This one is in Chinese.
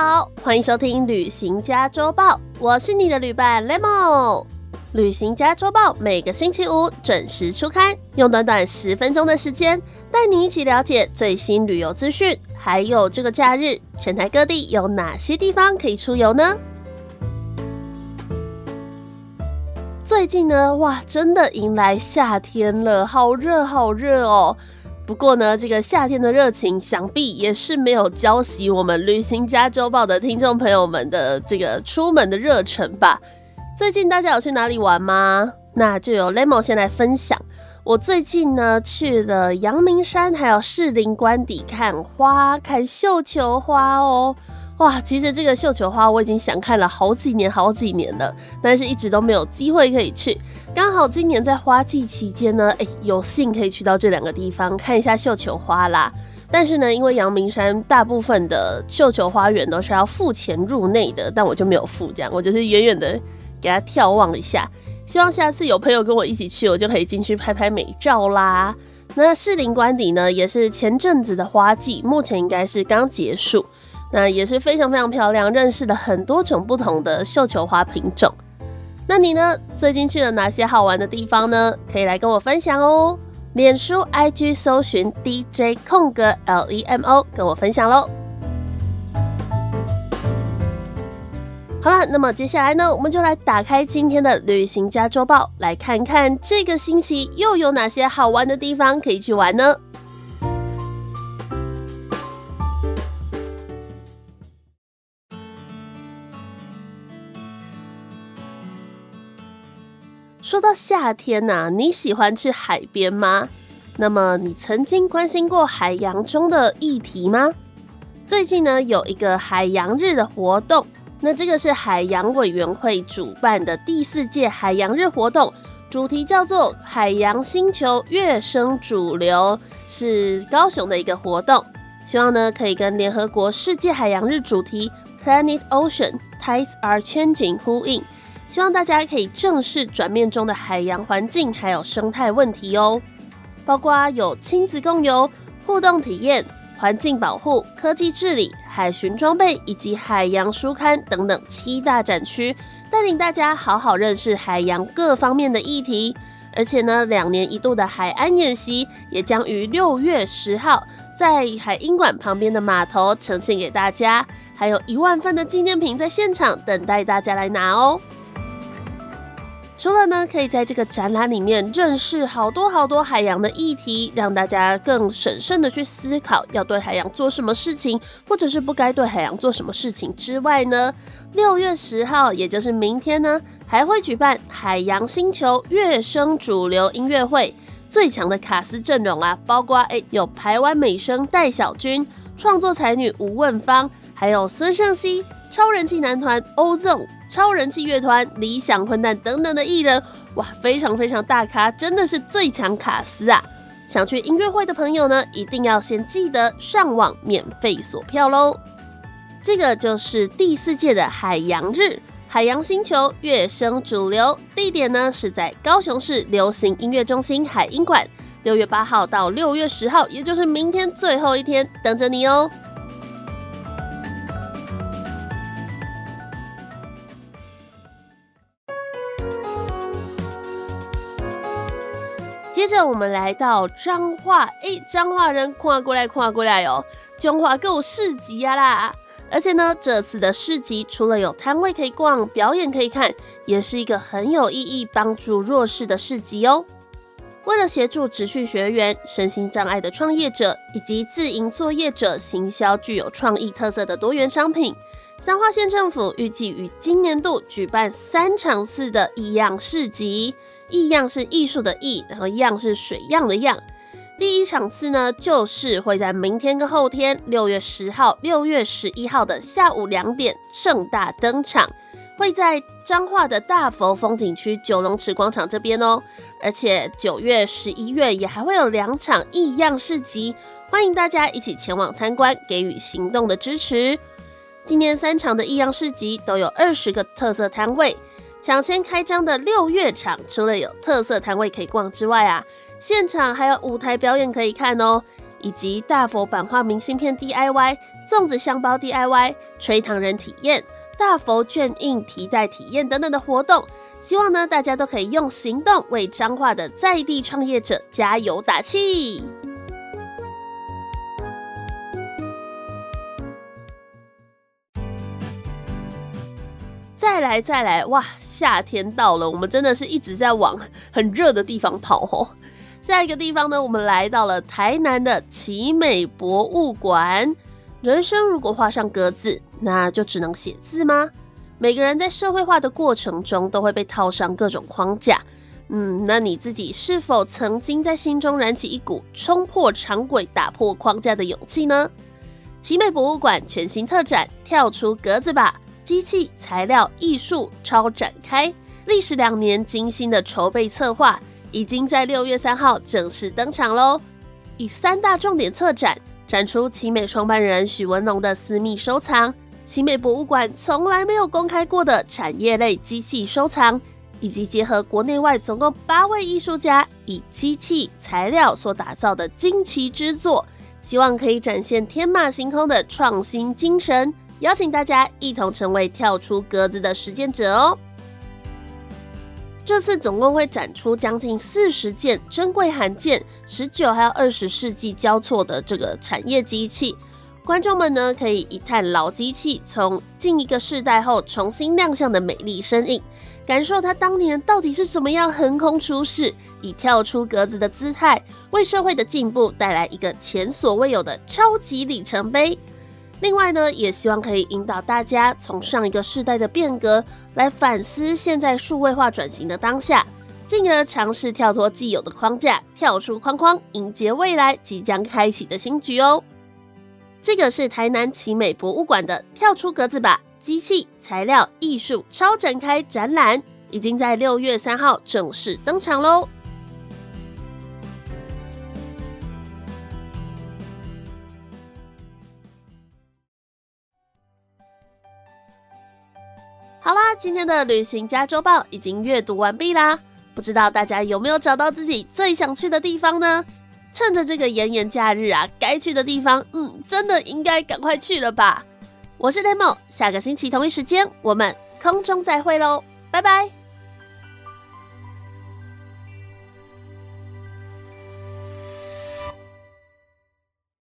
好，欢迎收听《旅行家周报》，我是你的旅伴 Lemon。《旅行家周报》每个星期五准时出刊，用短短十分钟的时间，带你一起了解最新旅游资讯，还有这个假日全台各地有哪些地方可以出游呢？最近呢，哇，真的迎来夏天了，好热好热哦。不过呢，这个夏天的热情，想必也是没有浇熄我们旅行家周报的听众朋友们的这个出门的热忱吧。最近大家有去哪里玩吗？那就由 Lemon 先来分享。我最近呢去了阳明山，还有士林官邸看花，看绣球花哦。哇，其实这个绣球花我已经想看了好几年好几年了，但是一直都没有机会可以去。刚好今年在花季期间呢，哎，有幸可以去到这两个地方看一下绣球花啦。但是呢，因为阳明山大部分的绣球花园都是要付钱入内的，但我就没有付，这样我就是远远的给他眺望一下。希望下次有朋友跟我一起去，我就可以进去拍拍美照啦。那士林官邸呢，也是前阵子的花季，目前应该是刚结束。那也是非常非常漂亮，认识了很多种不同的绣球花品种。那你呢？最近去了哪些好玩的地方呢？可以来跟我分享哦。脸书 IG 搜寻 DJ 空格 LEMO，跟我分享喽。好了，那么接下来呢，我们就来打开今天的旅行家周报，来看看这个星期又有哪些好玩的地方可以去玩呢？说到夏天呐，你喜欢去海边吗？那么你曾经关心过海洋中的议题吗？最近呢有一个海洋日的活动，那这个是海洋委员会主办的第四届海洋日活动，主题叫做“海洋星球跃升主流”，是高雄的一个活动，希望呢可以跟联合国世界海洋日主题 “Planet Ocean Tides Are Changing” 呼应。希望大家可以正视转变中的海洋环境还有生态问题哦，包括有亲子共游、互动体验、环境保护、科技治理、海巡装备以及海洋书刊等等七大展区，带领大家好好认识海洋各方面的议题。而且呢，两年一度的海安演习也将于六月十号在海英馆旁边的码头呈现给大家，还有一万份的纪念品在现场等待大家来拿哦。除了呢，可以在这个展览里面认识好多好多海洋的议题，让大家更审慎的去思考要对海洋做什么事情，或者是不该对海洋做什么事情之外呢，六月十号，也就是明天呢，还会举办海洋星球跃升主流音乐会，最强的卡斯阵容啊，包括诶有台湾美声戴小军、创作才女吴问芳，还有孙盛熙。超人气男团 Ozone、超人气乐团理想混蛋等等的艺人，哇，非常非常大咖，真的是最强卡司啊！想去音乐会的朋友呢，一定要先记得上网免费锁票喽。这个就是第四届的海洋日，海洋星球跃升主流，地点呢是在高雄市流行音乐中心海音馆，六月八号到六月十号，也就是明天最后一天，等着你哦。接着我们来到彰化，哎，彰化人跨过来跨过来哦，彰化购市集啊啦！而且呢，这次的市集除了有摊位可以逛、表演可以看，也是一个很有意义、帮助弱势的市集哦。为了协助职训学员、身心障碍的创业者以及自营作业者行销具有创意特色的多元商品，彰化县政府预计于今年度举办三场次的异样市集。异样是艺术的异，然后样是水样的样。第一场次呢，就是会在明天跟后天，六月十号、六月十一号的下午两点盛大登场，会在彰化的大佛风景区九龙池广场这边哦。而且九月、十一月也还会有两场异样市集，欢迎大家一起前往参观，给予行动的支持。今年三场的异样市集都有二十个特色摊位。抢先开张的六月场，除了有特色摊位可以逛之外啊，现场还有舞台表演可以看哦，以及大佛版画明信片 DIY、粽子香包 DIY、吹糖人体验、大佛卷印提袋体验等等的活动。希望呢，大家都可以用行动为彰化的在地创业者加油打气。再来，再来，哇！夏天到了，我们真的是一直在往 很热的地方跑哦。下一个地方呢，我们来到了台南的奇美博物馆。人生如果画上格子，那就只能写字吗？每个人在社会化的过程中，都会被套上各种框架。嗯，那你自己是否曾经在心中燃起一股冲破常轨、打破框架的勇气呢？奇美博物馆全新特展《跳出格子吧：机器、材料、艺术超展开》，历时两年精心的筹备策划，已经在六月三号正式登场喽！以三大重点策展，展出奇美创办人许文龙的私密收藏。奇美博物馆从来没有公开过的产业类机器收藏，以及结合国内外总共八位艺术家以机器材料所打造的惊奇之作，希望可以展现天马行空的创新精神，邀请大家一同成为跳出格子的实践者哦。这次总共会展出将近四十件珍贵罕见、十九还有二十世纪交错的这个产业机器。观众们呢，可以一探老机器从近一个世代后重新亮相的美丽身影，感受它当年到底是怎么样横空出世，以跳出格子的姿态，为社会的进步带来一个前所未有的超级里程碑。另外呢，也希望可以引导大家从上一个世代的变革来反思现在数位化转型的当下，进而尝试跳脱既有的框架，跳出框框，迎接未来即将开启的新局哦。这个是台南奇美博物馆的“跳出格子吧：机器材料艺术超展开”展览，已经在六月三号正式登场喽。好啦，今天的旅行加州报已经阅读完毕啦，不知道大家有没有找到自己最想去的地方呢？趁着这个炎炎假日啊，该去的地方，嗯，真的应该赶快去了吧。我是 Demo，下个星期同一时间我们空中再会喽，拜拜。